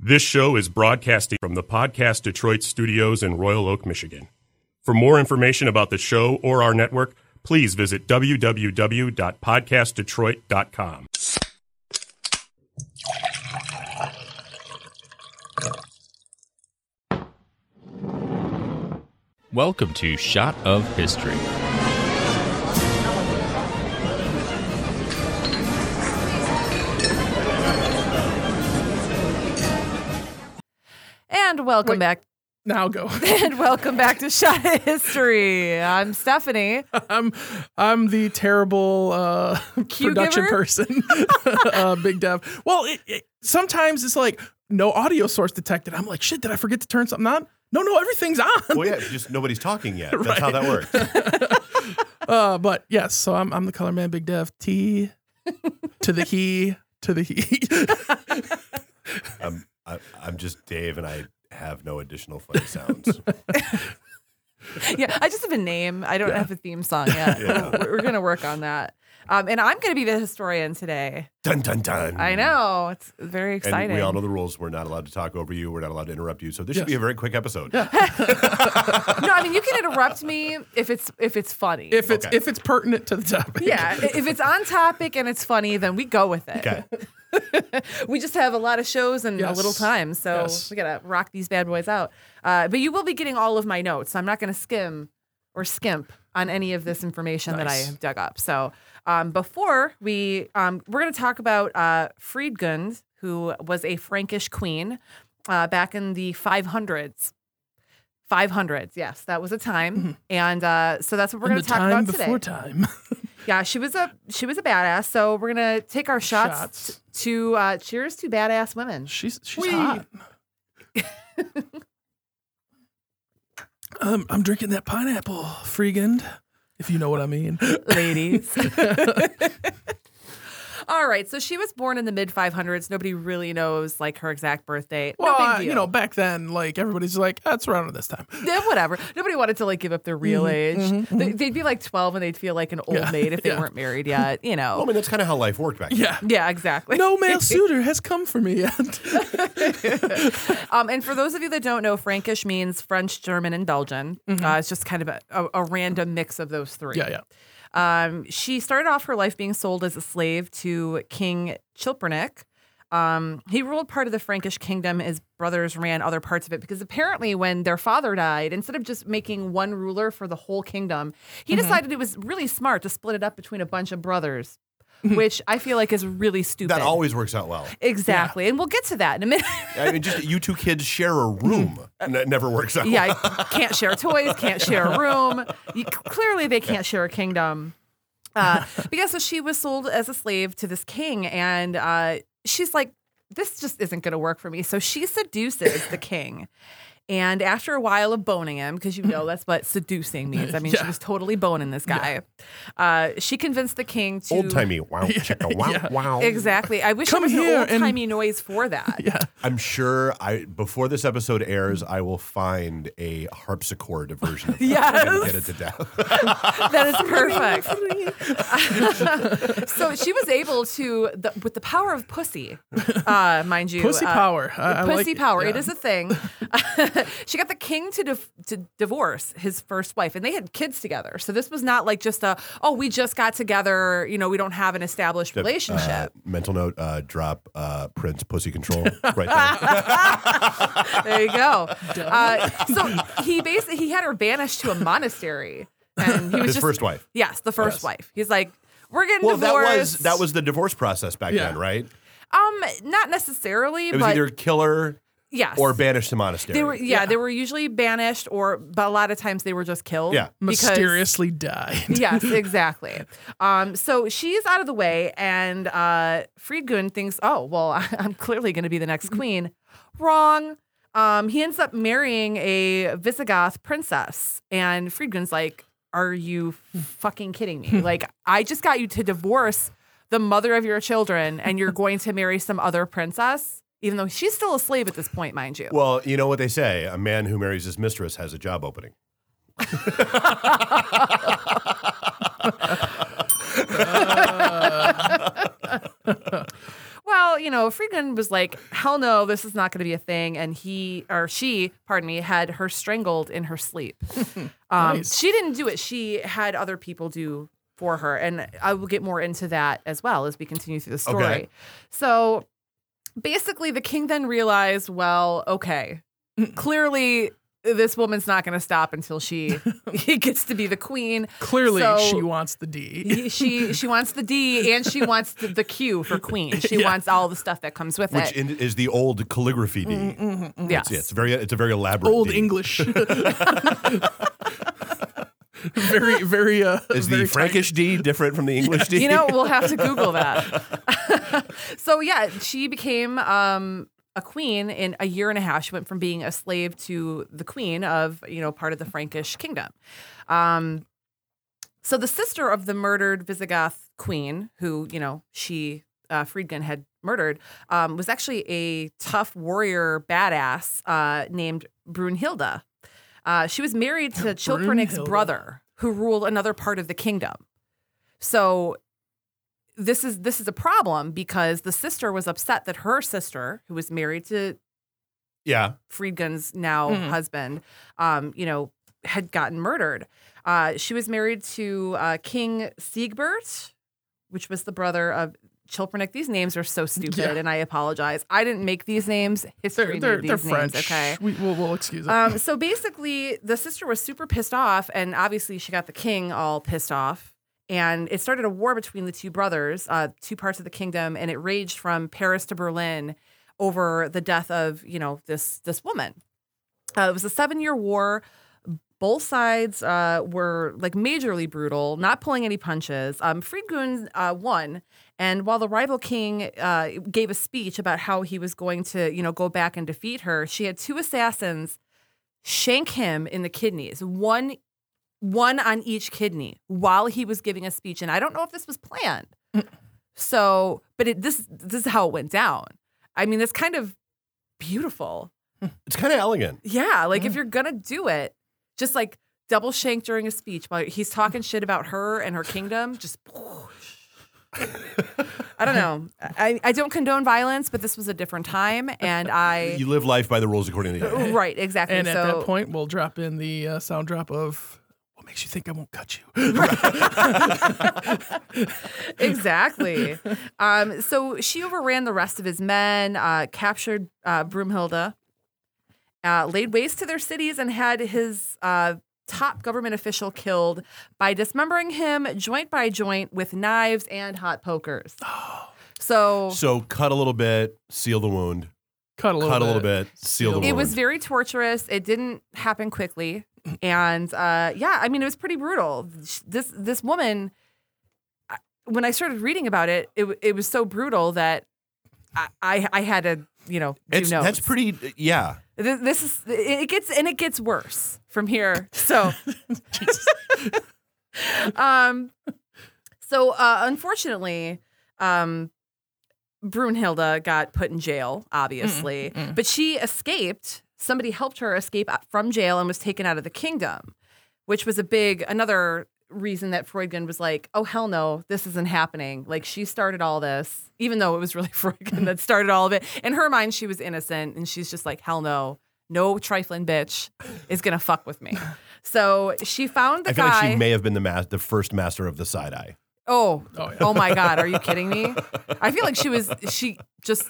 This show is broadcasting from the Podcast Detroit studios in Royal Oak, Michigan. For more information about the show or our network, please visit www.podcastdetroit.com. Welcome to Shot of History. Welcome Wait. back. Now go. And welcome back to Shot of History. I'm Stephanie. I'm I'm the terrible uh, production giver? person, uh, Big Dev. Well, it, it, sometimes it's like no audio source detected. I'm like, shit, did I forget to turn something on? No, no, everything's on. Well, yeah, just nobody's talking yet. That's how that works. Uh, but yes, so I'm I'm the color man, Big Dev. T to the he to the he. I'm, I, I'm just Dave, and I have no additional funny sounds. Yeah, I just have a name. I don't have a theme song yet. Yeah. We're, we're going to work on that. Um, and I'm going to be the historian today. dun dun dun. I know. It's very exciting. And we all know the rules. We're not allowed to talk over you. We're not allowed to interrupt you. So this should be a very quick episode. no, I mean, you can interrupt me if it's if it's funny. If it's Okay. if it's pertinent to the topic. yeah, if it's on topic and it's funny, then we go with it. Okay. we just have a lot of shows and a little time, so Yes. we gotta rock these bad boys out. Uh, but you will be getting all of my notes. I'm not gonna skim or skimp on any of this information that I have dug up. So um, before we, um, we're gonna talk about uh, Fredegund, who was a Frankish queen uh, back in the 500s. 500s, yes, that was a time, and uh, so that's what we're In going to talk time about before today. time. Yeah, she was a she was a badass. So we're gonna take our shots, Shots. t- to uh, cheers to badass women. She's she's Whee! hot. um, I'm drinking that pineapple, Freegand, if you know what I mean. ladies. All right, so she was born in the mid 500s. Nobody really knows like her exact birth date. Well, no uh, big deal. you know, back then, like everybody's like, that's around this time. Yeah, whatever. Nobody wanted to like give up their real age. They, they'd be like 12 and they'd feel like an old Mm-hmm, Yeah, maid if they yeah. weren't married yet. You Well, I mean, that's kind of how life worked back then. Yeah. Yeah, exactly. No male suitor has come for me yet. Um, and for those of you that don't know, Frankish means French, German, and Belgian. Uh, it's just kind of a, a, a random mix of those three. yeah, yeah. Um, she started off her life being sold as a slave to King Chilpernich. Um, he ruled part of the Frankish kingdom. His brothers ran other parts of it because apparently, when their father died, instead of just making one ruler for the whole kingdom, he decided it was really smart to split it up between a bunch of brothers, which I feel like is really stupid. That always works out well. exactly, and we'll get to that in a minute. I mean, just you two kids share a room. N- never works out. yeah, can't share toys, can't share a room. You, clearly, they can't share a kingdom. Uh, but yeah, so she was sold as a slave to this king, and uh, she's like, "This just isn't going to work for me." So she seduces the king. And after a while of boning him, because you know that's what seducing means. I mean, she was totally boning this guy. Uh, she convinced the king to Old timey. Wow, chicka, wow, Yeah. wow. Exactly. I wish Come there was here an old timey noise for that. Yeah. I'm sure I before this episode airs, I will find a harpsichord version of that Yes. and get it to death. That is perfect. so she was able to, the, with the power of pussy, uh, mind you, Pussy uh, power. I, I pussy like power. Yeah. It is a thing. she got the king to div- to divorce his first wife, and they had kids together. So this was not like just a oh we just got together. You know we don't have an established relationship. Uh, mental note: uh, drop uh, Prince Pussy Control right there. there you go. Uh, so he basically he had her banished to a monastery, and he was His just first wife. Yes, the first Yes. wife. He's like. We're getting Well, that divorced. was that was the divorce process back Yeah. then, right? Um, not necessarily, It was but either kill her yes, or banished to monastery. They were yeah, they were usually banished, or but a lot of times they were just killed. Yeah. because- mysteriously died. yes, exactly. Um, so she's out of the way, and uh, Fredegund thinks, oh well, I'm clearly going to be the next queen. Wrong. Um, he ends up marrying a Visigoth princess, and Fredegund's like, "Are you fucking kidding me? like, I just got you to divorce the mother of your children, and you're going to marry some other princess." Even though she's still a slave at this point, mind you. Well, you know what they say: a man who marries his mistress has a job opening. Well, well, you know, Fredegund was like, hell no, this is not going to be a thing. And he or she, pardon me, had her strangled in her sleep. Um, Nice. She didn't do it. She had other people do for her. And I will get more into that as well as we continue through the story. Okay. So basically, the king then realized, well, okay, mm. clearly this woman's not going to stop until she gets to be the queen. Clearly, So- she wants the D. He- she she wants the D and she wants the, the Q for queen. She Yeah. wants all the stuff that comes with Which it. in, is the old calligraphy D. Mm-hmm, mm-hmm, mm-hmm. Mm, yes. Yeah, it's very it's a very elaborate Old D. English. very, very. Uh, Is very the Frankish D different from the English D? You know, we'll have to Google that. so yeah, she became um, a queen in a year and a half. She went from being a slave to the queen of you know part of the Frankish kingdom. Um, so the sister of the murdered Visigoth queen, who you know she uh, Fredegund had murdered, um, was actually a tough warrior badass uh, named Brunhilde. Uh, she was married to Chilpernic's brother, who ruled another part of the kingdom. So this is this is a problem because the sister was upset that her sister, who was married to yeah. Fredegund's now Mhm. husband, um, you know, had gotten murdered. Uh, she was married to uh, King Sigebert, which was the brother of Chilpernic. These names are so stupid, Yeah. and I apologize. I didn't make these names. History they're they're, made they're these names. French. Okay. We, we'll, we'll excuse it. Um, so basically, the sister was super pissed off, and obviously, she got the king all pissed off. And it started a war between the two brothers, uh, two parts of the kingdom, and it raged from Paris to Berlin over the death of you know this this woman. Uh, it was a seven year war. Both sides uh, were like majorly brutal, not pulling any punches. Um, Fredegund uh, won, and while the rival king uh, gave a speech about how he was going to, you know, go back and defeat her, she had two assassins shank him in the kidneys, one one on each kidney while he was giving a speech. And I don't know if this was planned. So, but it, this this is how it went down. I mean, it's kind of beautiful. It's kind of elegant. Yeah, like if you're gonna do it, just like double shank during a speech while he's talking shit about her and her kingdom, just. I don't know. I, I don't condone violence, but this was a different time, and I You live life by the rules according to you. right exactly. and so at that point, we'll drop in the uh, sound drop of what makes you think I won't cut you. exactly. Um, so she overran the rest of his men, uh, captured uh, Brunhilde, uh, laid waste to their cities, and had his uh, top government official killed by dismembering him joint by joint with knives and hot pokers. So So cut a little bit, seal the wound. Cut a little cut bit. a little bit, seal the wound. it was very torturous. It didn't happen quickly, and uh, yeah, I mean, it was pretty brutal. This this woman, I- when I started reading about it, it w- it was so brutal that I I, I had to you know do it's, notes. that's pretty. Yeah. Th- This is it it gets and it gets worse from here. So, um, so uh, unfortunately, um, Brunhilde got put in jail, obviously, but she escaped. Somebody helped her escape from jail and was taken out of the kingdom, which was a big another reason that Fredegund was like, "Oh hell no, this isn't happening." Like she started all this, even though it was really Fredegund that started all of it. In her mind, she was innocent, and she's just like, "Hell no, no trifling bitch is gonna fuck with me." So she found the I feel guy. like she may have been the mas- the first master of the side eye. Oh, Oh, yeah. oh my God. Are you kidding me? I feel like she was, she just,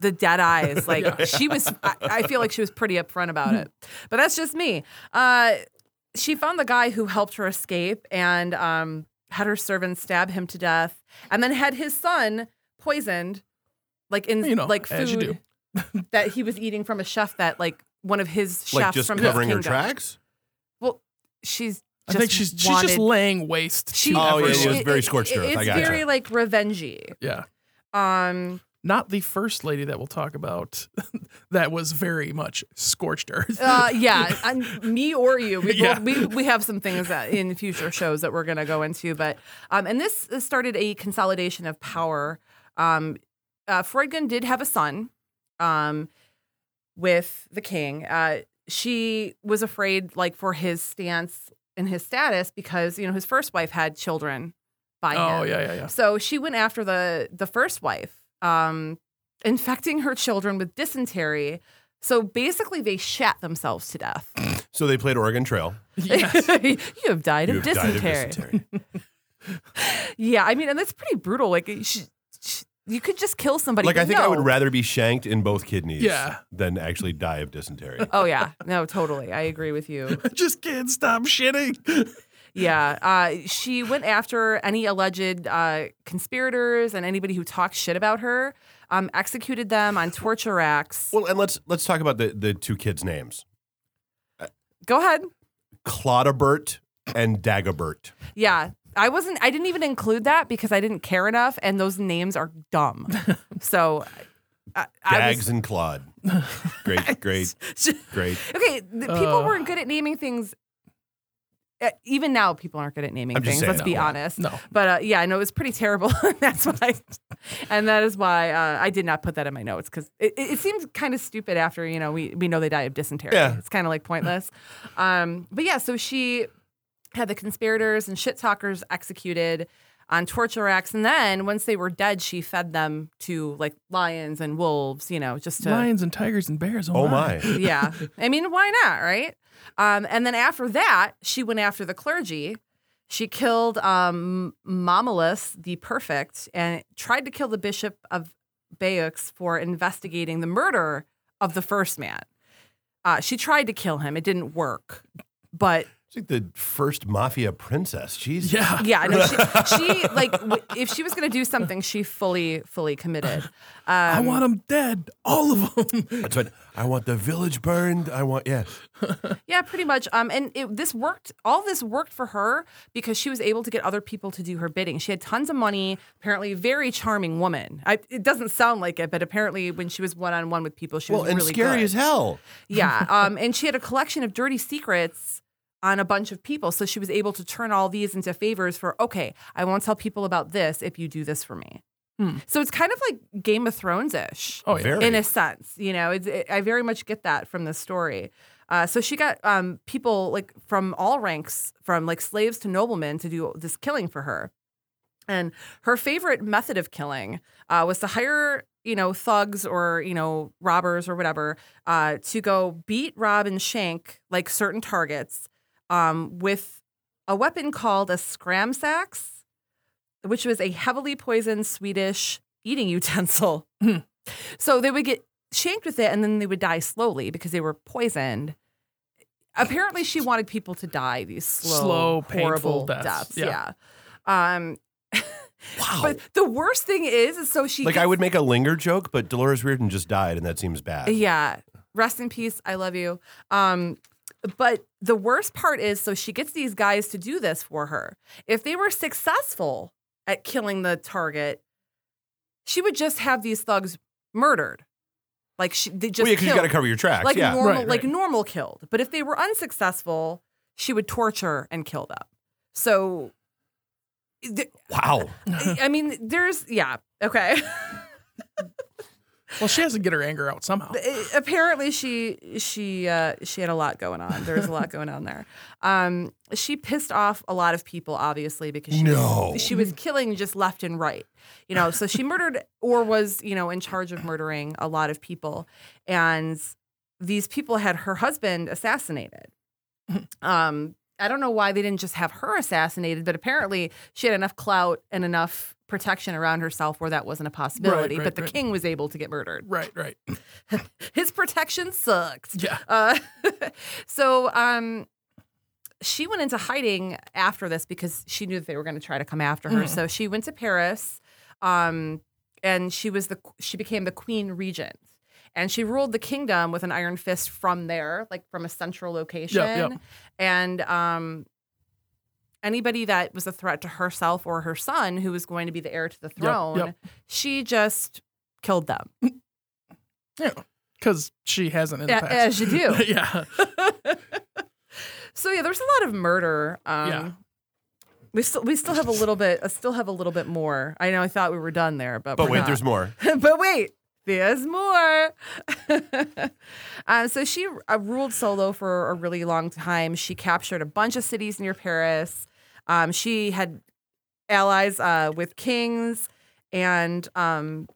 the dead eyes. Like she was, I, I feel like she was pretty upfront about it. But that's just me. Uh, she found the guy who helped her escape and um, had her servants stab him to death and then had his son poisoned, like in You know, like as you food that he was eating from a chef that like one of his chefs Like just from covering his her kingdom. tracks. Well, she's I think she's she's just laying waste. she, to Oh, yeah, everyone. it was very scorched earth. I It's gotcha. very like revengey. yeah. Um, Not the first lady that we'll talk about. that was very much scorched earth. uh, yeah, and me or you. We, Yeah. we we have some things that in future shows that we're gonna go into, but um, and this started a consolidation of power. Um, uh, Fredegund did have a son, um, with the king. Uh, she was afraid, like, for his stance and his status because you know his first wife had children by him. oh yeah, yeah, yeah. So she went after the the first wife, um, infecting her children with dysentery. So basically, they shat themselves to death. So they played Oregon Trail. Yes. you have died of have died of dysentery. dysentery. Yeah, I mean, and that's pretty brutal. Like, sh- sh- you could just kill somebody. Like I think I would rather be shanked in both kidneys Yeah. than actually die of dysentery. Oh yeah, no, totally. I agree with you. Just can't stop shitting. Yeah, uh, she went after any alleged uh, conspirators and anybody who talked shit about her. Um, executed them on torture racks. Well, and let's let's talk about the the two kids' names. Go ahead. Chlodobert and Dagobert. Yeah, I wasn't. I didn't even include that because I didn't care enough, and those names are dumb. so, I, I Dags was, and Claude. Great, great, great. okay. The people Uh. weren't good at naming things. Uh, even now, people aren't good at naming things. saying Let's that, be honest. No. But uh, yeah, no, it was pretty terrible. That's why, and that is why uh, I did not put that in my notes because it, it, it seems kind of stupid after you know we we know they die of dysentery. Yeah. It's kind of like pointless. um, but yeah, so she had the conspirators and shit talkers executed on torture racks, and then once they were dead, she fed them to like lions and wolves. You know, just to Lions and tigers and bears. Oh, Oh my. my. yeah. I mean, why not, right? Um, and then after that, she went after the clergy. She killed um, Mammalus the Perfect and tried to kill the bishop of Bayeux for investigating the murder of the first man. Uh, she tried to kill him. It didn't work. But It's like the first mafia princess. She's Yeah. yeah, no, she, she like w- if she was going to do something, she fully, fully committed. Um, I want them dead. All of them. That's what I want the village burned. I want yeah. Yeah, pretty much. Um, and it, this worked. All this worked for her because she was able to get other people to do her bidding. She had tons of money. Apparently, very charming woman. I, it doesn't sound like it, but apparently, when she was one on one with people, she Well, was and really scary good. as hell. Yeah. Um, and she had a collection of dirty secrets on a bunch of people, so she was able to turn all these into favors for. Okay, I won't tell people about this if you do this for me. Hmm. So it's kind of like Game of Thrones ish Oh yeah. In a sense. You know, it's, it, I very much get that from the story. Uh, so she got um, people like from all ranks, from like slaves to noblemen, to do this killing for her. And her favorite method of killing uh, was to hire, you know, thugs or you know robbers or whatever uh, to go beat, rob, and shank like certain targets um, with a weapon called a scramsax, which was a heavily poisoned Swedish eating utensil. so they would get shanked with it, and then they would die slowly because they were poisoned. Apparently, she wanted people to die these slow, Slow, painful horrible deaths. Yeah. Yeah. Um, Wow. but the worst thing is, is so she like I would make a linger joke, but Dolores O'Riordan just died, and that seems bad. Yeah. Rest in peace. I love you. Um, but the worst part is so she gets these guys to do this for her. If they were successful at killing the target, she would just have these thugs murdered. Like she they just well, yeah, because you got to cover your tracks. like yeah. normal Right, like right. normal killed. But if they were unsuccessful, she would torture and kill them. So th- wow. I mean, there's yeah, okay. Well, she has to get her anger out somehow. Uh, apparently she she uh, she had a lot going on. There was a lot going on there. Um, she pissed off a lot of people, obviously, because she No. was, she was killing just left and right. You know, so she murdered or was you know in charge of murdering a lot of people, and these people had her husband assassinated. Um, I don't know why they didn't just have her assassinated, but apparently she had enough clout and enough protection around herself where that wasn't a possibility. right, but the right. king was able to get murdered Right, right. his protection sucks. Yeah. Uh, so um, she went into hiding after this because she knew that they were going to try to come after her. Mm. So she went to Paris, um, and she was the she became the queen regent. And she ruled the kingdom with an iron fist from there, like from a central location. yep. And um, anybody that was a threat to herself or her son, who was going to be the heir to the throne, yep. she just killed them. Yeah. Because she hasn't in the A- past. as you do. yeah. So yeah, there's a lot of murder. Um, Yeah. We still we still have a little bit. I still have a little bit more. I know I thought we were done there, but But we're wait, not. there's more. but wait, there's more. um, so she uh, ruled solo for a really long time. She captured a bunch of cities near Paris. Um, she had allies uh, with kings and um,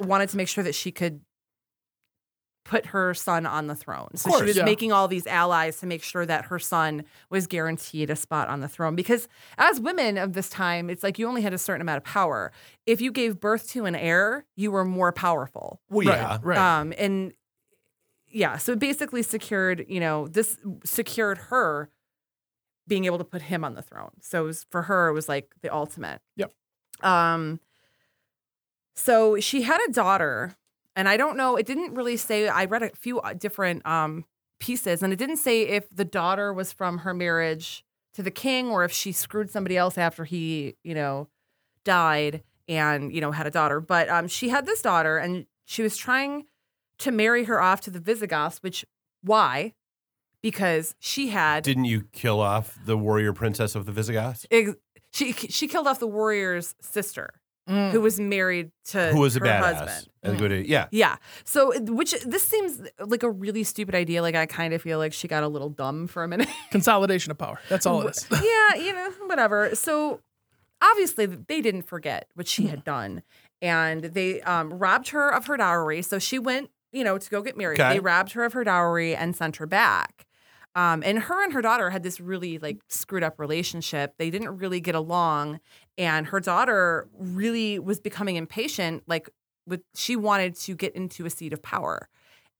wanted to make sure that she could put her son on the throne. So she was yeah. making all these allies to make sure that her son was guaranteed a spot on the throne. Because as women of this time, it's like you only had a certain amount of power. If you gave birth to an heir, you were more powerful. Well, yeah. Right. Um, and yeah, so it basically secured, you know, this secured her being able to put him on the throne. So it was, for her, it was like the ultimate. Yep. Um, so she had a daughter, and I don't know, it didn't really say, I read a few uh, different um, pieces, and it didn't say if the daughter was from her marriage to the king or if she screwed somebody else after he, you know, died and, you know, had a daughter. But um, she had this daughter, and she was trying to marry her off to the Visigoths, which, why? Because she had Didn't you kill off the warrior princess of the Visigoths? ex- she she killed off the warrior's sister, Mm. who was married to Who was a her badass? husband. And good at, yeah. Yeah. So, which this seems like a really stupid idea. Like, I kind of feel like she got a little dumb for a minute. Consolidation of power. That's all it is. yeah, you know, whatever. So, obviously, they didn't forget what she had done, and they um, robbed her of her dowry. So she went, you know, to go get married. Okay. They robbed her of her dowry and sent her back. Um, and her and her daughter had this really like screwed up relationship. They didn't really get along, and her daughter really was becoming impatient. Like, with she wanted to get into a seat of power,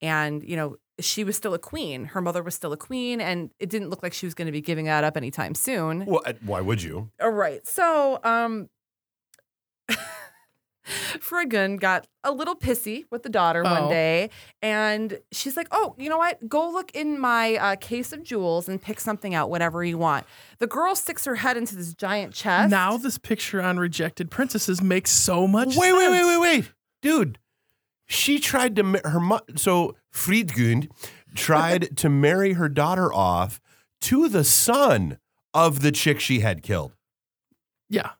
and you know she was still a queen. Her mother was still a queen, and it didn't look like she was going to be giving that up anytime soon. Well, why would you? All right. So, um, Fredegund got a little pissy with the daughter one Oh. day, and she's like, "Oh, you know what? Go look in my uh, case of jewels and pick something out, whatever you want." The girl sticks her head into this giant chest. Now this picture on rejected princesses makes so much Wait, wait, wait, wait, wait. Dude, she tried to, ma- her mo- so Fredegund tried to marry her daughter off to the son of the chick she had killed. Yeah.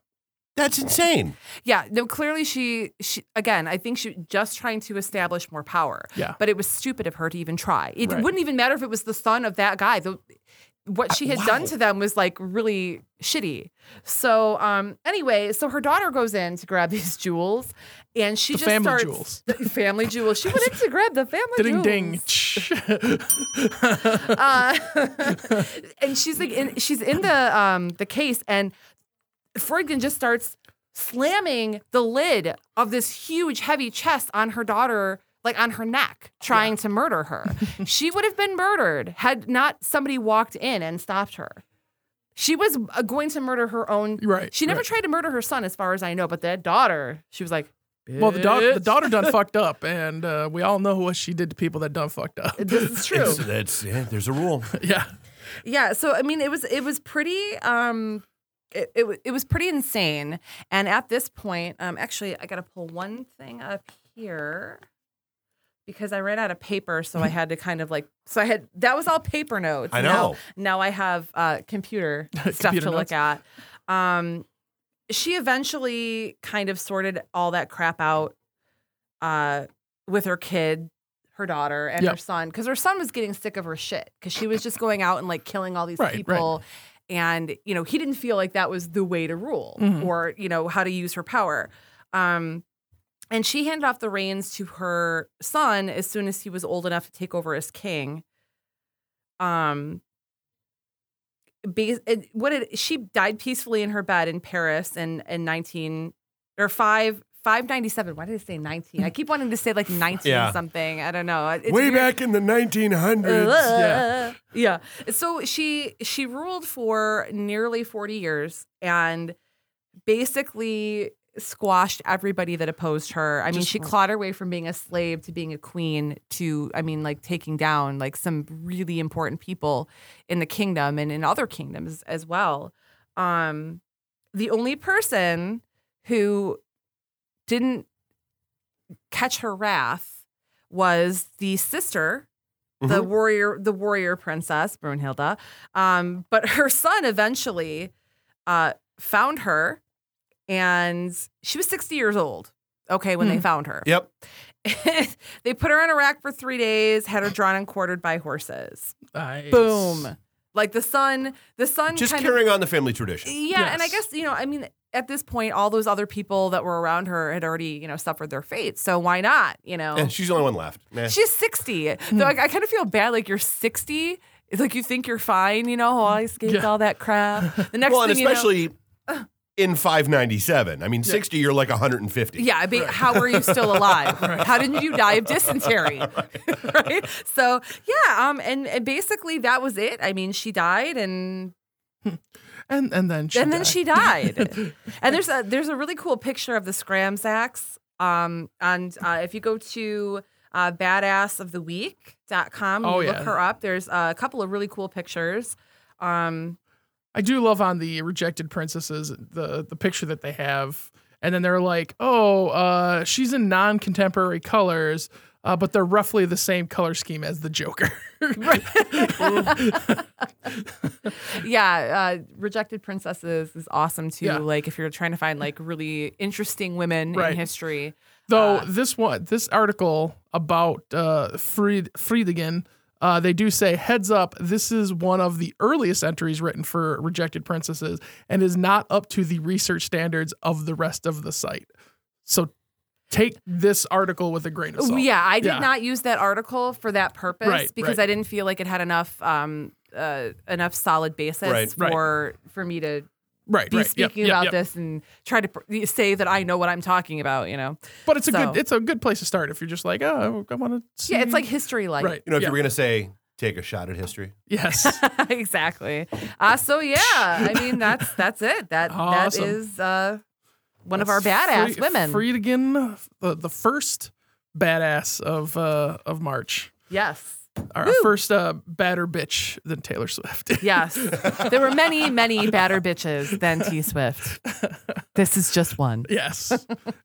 That's insane. Yeah, no, clearly she she again, I think she just trying to establish more power. Yeah. But it was stupid of her to even try. It Right. wouldn't even matter if it was the son of that guy. The what she had done wow. to them was like really shitty. So um anyway, so her daughter goes in to grab these jewels and she The just family starts jewels. the family jewels. She went in to grab the family Ding jewels. ding. Uh, and she's like in she's in the um the case and Fredegund just starts slamming the lid of this huge heavy chest on her daughter like on her neck trying to murder her. she would have been murdered had not somebody walked in and stopped her. She was uh, going to murder her own Right, She never right. tried to murder her son as far as I know, but that daughter, she was like well, the, da- the daughter done fucked up, and uh, we all know what she did to people that done fucked up. This is true. It's, it's, yeah, there's a rule. yeah. Yeah, so I mean, it was it was pretty um, it it, it was pretty insane. And at this point, um, actually, I got to pull one thing up here because I ran out of paper, so I had to kind of like so I had that was all paper notes. I Now, know. now I have uh, computer stuff Computer to notes. look at. Um, she eventually kind of sorted all that crap out uh, with her kid, her daughter, and her son, because her son was getting sick of her shit because she was just going out and like killing all these Right, right. And, you know, he didn't feel like that was the way to rule Mhm. or, you know, how to use her power. Um, and she handed off the reins to her son as soon as he was old enough to take over as king. Um, bas- it- what did she died peacefully in her bed in Paris in in 19 or 5 597 why did I say 19 I keep wanting to say like 19 Yeah. something I don't know It's Way weird. back in the 1900s. yeah. yeah. So she she ruled for nearly 40 years and basically squashed everybody that opposed her. I mean, Just- she clawed her way from being a slave to being a queen to I mean like taking down like some really important people in the kingdom and in other kingdoms as well. Um the only person who didn't catch her wrath was the sister the Mhm. warrior the warrior princess brunhilde um, but her son eventually uh, found her and she was 60 years old okay when they Hmm. found her Yep. they put her in a rack for three days had her drawn and quartered by horses Nice. boom like the son the son Just carrying on the family tradition. of yeah and i guess you know i mean at this point, all those other people that were around her had already, you know, suffered their fate. So why not? You know, she's the only one left. Eh. she's 60. Though I, I kind of feel bad. Like you're 60. It's like you think you're fine, you know, oh, I escaped Yeah. all that crap. The next well, and thing you know- especially in 597. I mean, 60, you're like 150. Yeah, I mean, how are you still alive? How didn't you die of dysentery? right. So yeah, um, and, and basically that was it. I mean, she died, and and and then she and then died. she died. and there's a there's a really cool picture of the Scramsax. Um, and uh, if you go to uh, badassoftheweek.com, Oh, you yeah. look her up. There's a couple of really cool pictures. Um, I do love on the rejected princesses the the picture that they have, and then they're like, oh, uh, she's in non-contemporary colors, uh, but they're roughly the same color scheme as the Joker. yeah, uh, Rejected Princesses is awesome too. Yeah. Like if you're trying to find like really interesting women Right. in history. Though Uh, this one, this article about uh, Fried Fredegund, uh, they do say, heads up, this is one of the earliest entries written for rejected princesses, and is not up to the research standards of the rest of the site. So take this article with a grain of salt. Yeah, I did Yeah. not use that article for that purpose Right, because right. I didn't feel like it had enough um uh, enough solid basis Right, right. for for me to right, be right. Speaking yep, about yep. this and try to pr- say that I know what I'm talking about. You know, But it's a good it's a good place to start if you're just like, oh, I want to yeah, it's like history, like right. You know, if yeah. you were going to say, take a shot at history. yes. exactly. Uh, so yeah, I mean that's that's it. That Awesome. that is uh, one of our That's badass Fri- women. Fredegund, the, the first badass of uh, of March. yes. Our first uh, badder bitch than Taylor Swift. Yes. There were many, many badder bitches than T Swift. This is just one. yes,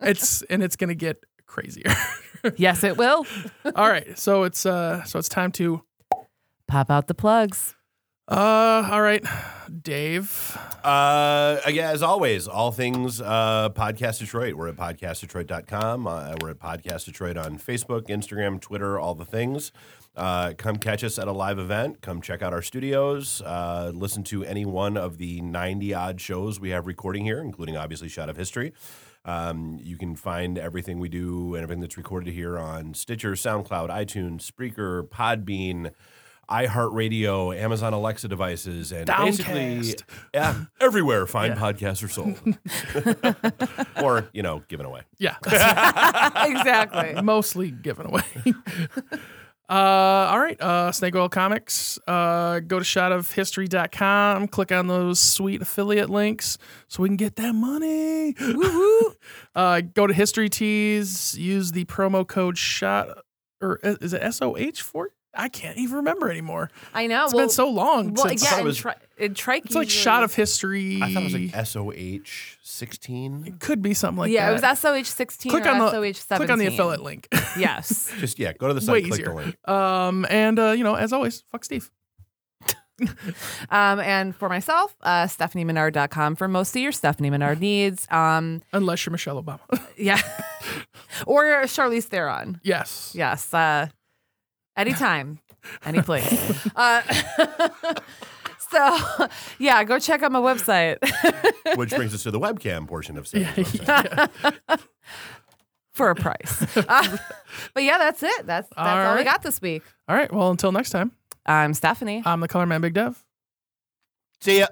it's and it's gonna get crazier. Yes, it will. All right, so it's uh so it's time to Pop out the plugs. Uh all right, Dave. Uh, yeah, as always, all things uh, Podcast Detroit. We're at podcastdetroit.com. Uh, we're at Podcast Detroit on Facebook, Instagram, Twitter, all the things. Uh, come catch us at a live event. Come check out our studios. Uh, listen to any one of the 90 odd shows we have recording here, including obviously Shot of History. Um, you can find everything we do and everything that's recorded here on Stitcher, SoundCloud, iTunes, Spreaker, Podbean, iHeartRadio, Amazon Alexa devices, and basically yeah, everywhere fine podcasts are sold, or you know, given away. Yeah, exactly. mostly given away. Uh, all right, uh, Snake Oil Comics. Uh, go to shotofhistory.com, click on those sweet affiliate links so we can get that money. Woo-hoo. uh, go to History Tees, use the promo code SHOT, or uh, is it SOH for it? I can't even remember anymore. I know. It's well, been so long well, since yeah, thought it was- tri- in trike. it's like usually- Shot of History. I thought it was like SOH sixteen. It could be something like yeah, that. Yeah, it was SOH 16 click or on the SOH 17. click on the affiliate link. Yes. Just yeah, go to the Way site, click easier. the link. Um, and uh, you know, as always, fuck Steve. Um, and for myself, uh, StephanieMenard.com for most of your Stephanie Menard needs. Um, Unless you're Michelle Obama. yeah. or Charlize Theron. yes. Yes. Uh, anytime, any place. Uh, so, yeah, go check out my website Which brings us to the webcam portion of Sam's website. for a price. Uh, but yeah, that's it. That's that's all, All I right. got this week. All right. Well, until next time, I'm Stephanie. I'm the Color Man Big Dev. See ya.